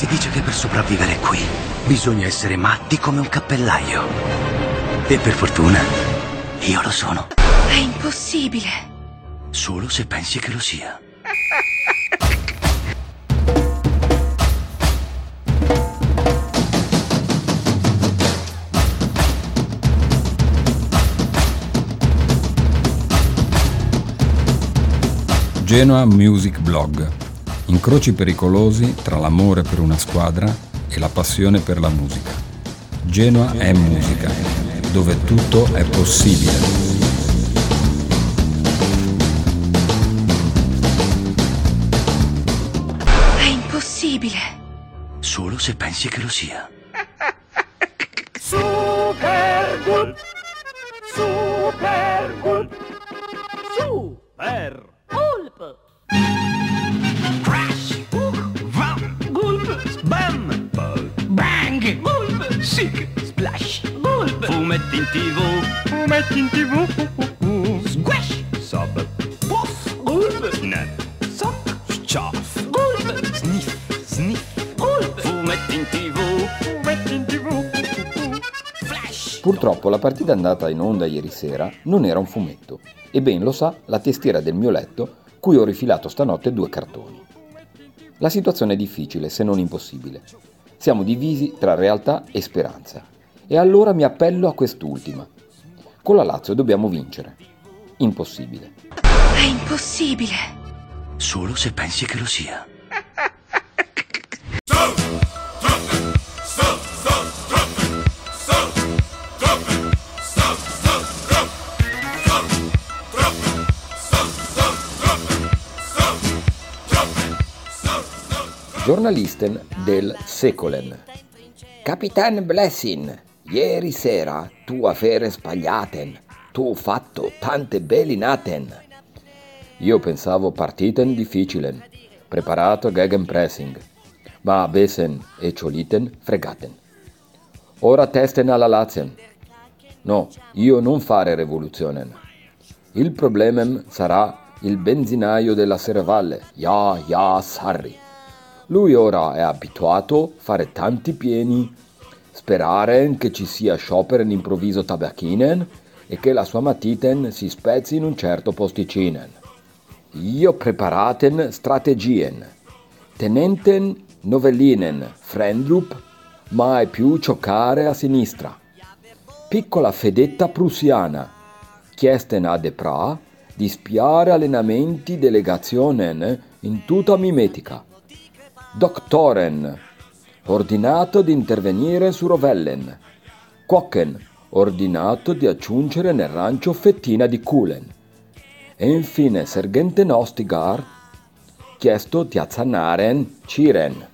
Si dice che per sopravvivere qui bisogna essere matti come un cappellaio. E per fortuna io lo sono. È impossibile. Solo se pensi che lo sia. Genoa Music Blog. Incroci pericolosi tra l'amore per una squadra e la passione per la musica. Genoa è musica, dove tutto è possibile. È impossibile. Solo se pensi che lo sia. Super good. Super good. Super Gulp. Fumetti in tv. Fumetti in tv. Squash. Sub. Puff. Gulp. Snap. Suck. Schaff. Gulp. Sniff. Sniff. Gulp. Fumetti in tv. Fumetti in tv. Flash. Purtroppo la partita andata in onda ieri sera non era un fumetto e ben lo sa la testiera del mio letto cui ho rifilato stanotte due cartoni. La situazione è difficile, se non impossibile. Siamo divisi tra realtà e speranza. E allora mi appello a quest'ultima. Con la Lazio dobbiamo vincere. Impossibile. È impossibile. Solo se pensi che lo sia. Giornalisten del Secolen. Capitan Blessing, ieri sera tu affare sbagliaten. Tu fatto tante belinaten. Io pensavo partiten difficilen, preparato gegenpressing, ma Besen e Cioliten fregaten. Ora testen alla Lazien. No, io non fare rivoluzione. Il problema sarà il benzinaio della Serravalle, Ja, Ja, Sarri. Lui ora è abituato a fare tanti pieni, sperare che ci sia sciopero improvviso tabacchinen e che la sua matiten si spezzi in un certo posticinen. Io preparaten strategien, tenenten novellinen, Frendrup, mai più giocare a sinistra. Piccola fedetta prussiana, chiesten a Depra di spiare allenamenti delegazionen in tutta mimetica. Doctoren, ordinato di intervenire su Rovellen. Kochen, ordinato di aggiungere nel rancio fettina di Kulen. E infine Sergente Nostigar, chiesto di azzanaren Ciren.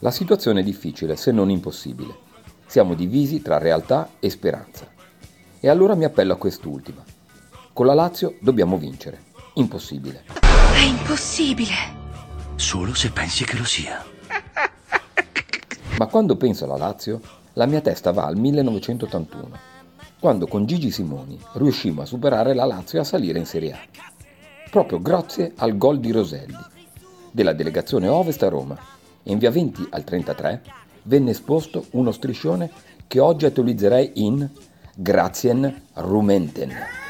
La situazione è difficile, se non impossibile. Siamo divisi tra realtà e speranza. E allora mi appello a quest'ultima. Con la Lazio dobbiamo vincere. Impossibile. È impossibile. Solo se pensi che lo sia. Ma quando penso alla Lazio, la mia testa va al 1981, quando con Gigi Simoni riuscimmo a superare la Lazio e a salire in Serie A. Proprio grazie al gol di Roselli, della delegazione Ovest a Roma. In via 20 al 33 venne esposto uno striscione che oggi attualizzerei in Grazien Rumenten.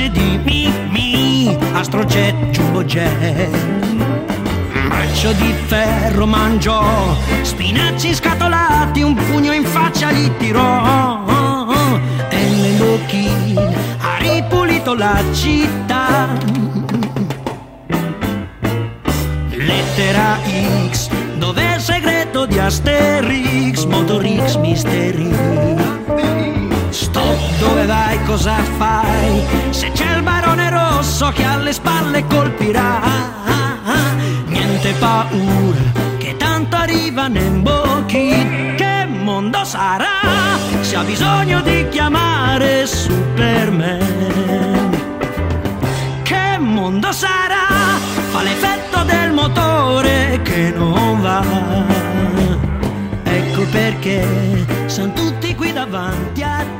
Veloce di Mimi Astrojet Jumbo Jet Braccio di ferro mangiò Spinaci scatolati Un pugno in faccia gli tirò. E nell'occhi ha ripulito la città. Lettera X Dove è il segreto di Asterix? Motorix Misteri Stop, dove vai, cosa fai? Se c'è il barone rosso che alle spalle colpirà, niente paura, che tanto arriva Nembochi. Che mondo sarà? Se c'ha bisogno di chiamare Superman. Che mondo sarà? Fa l'effetto del motore che non va. Ecco perché sono tutti qui davanti a te,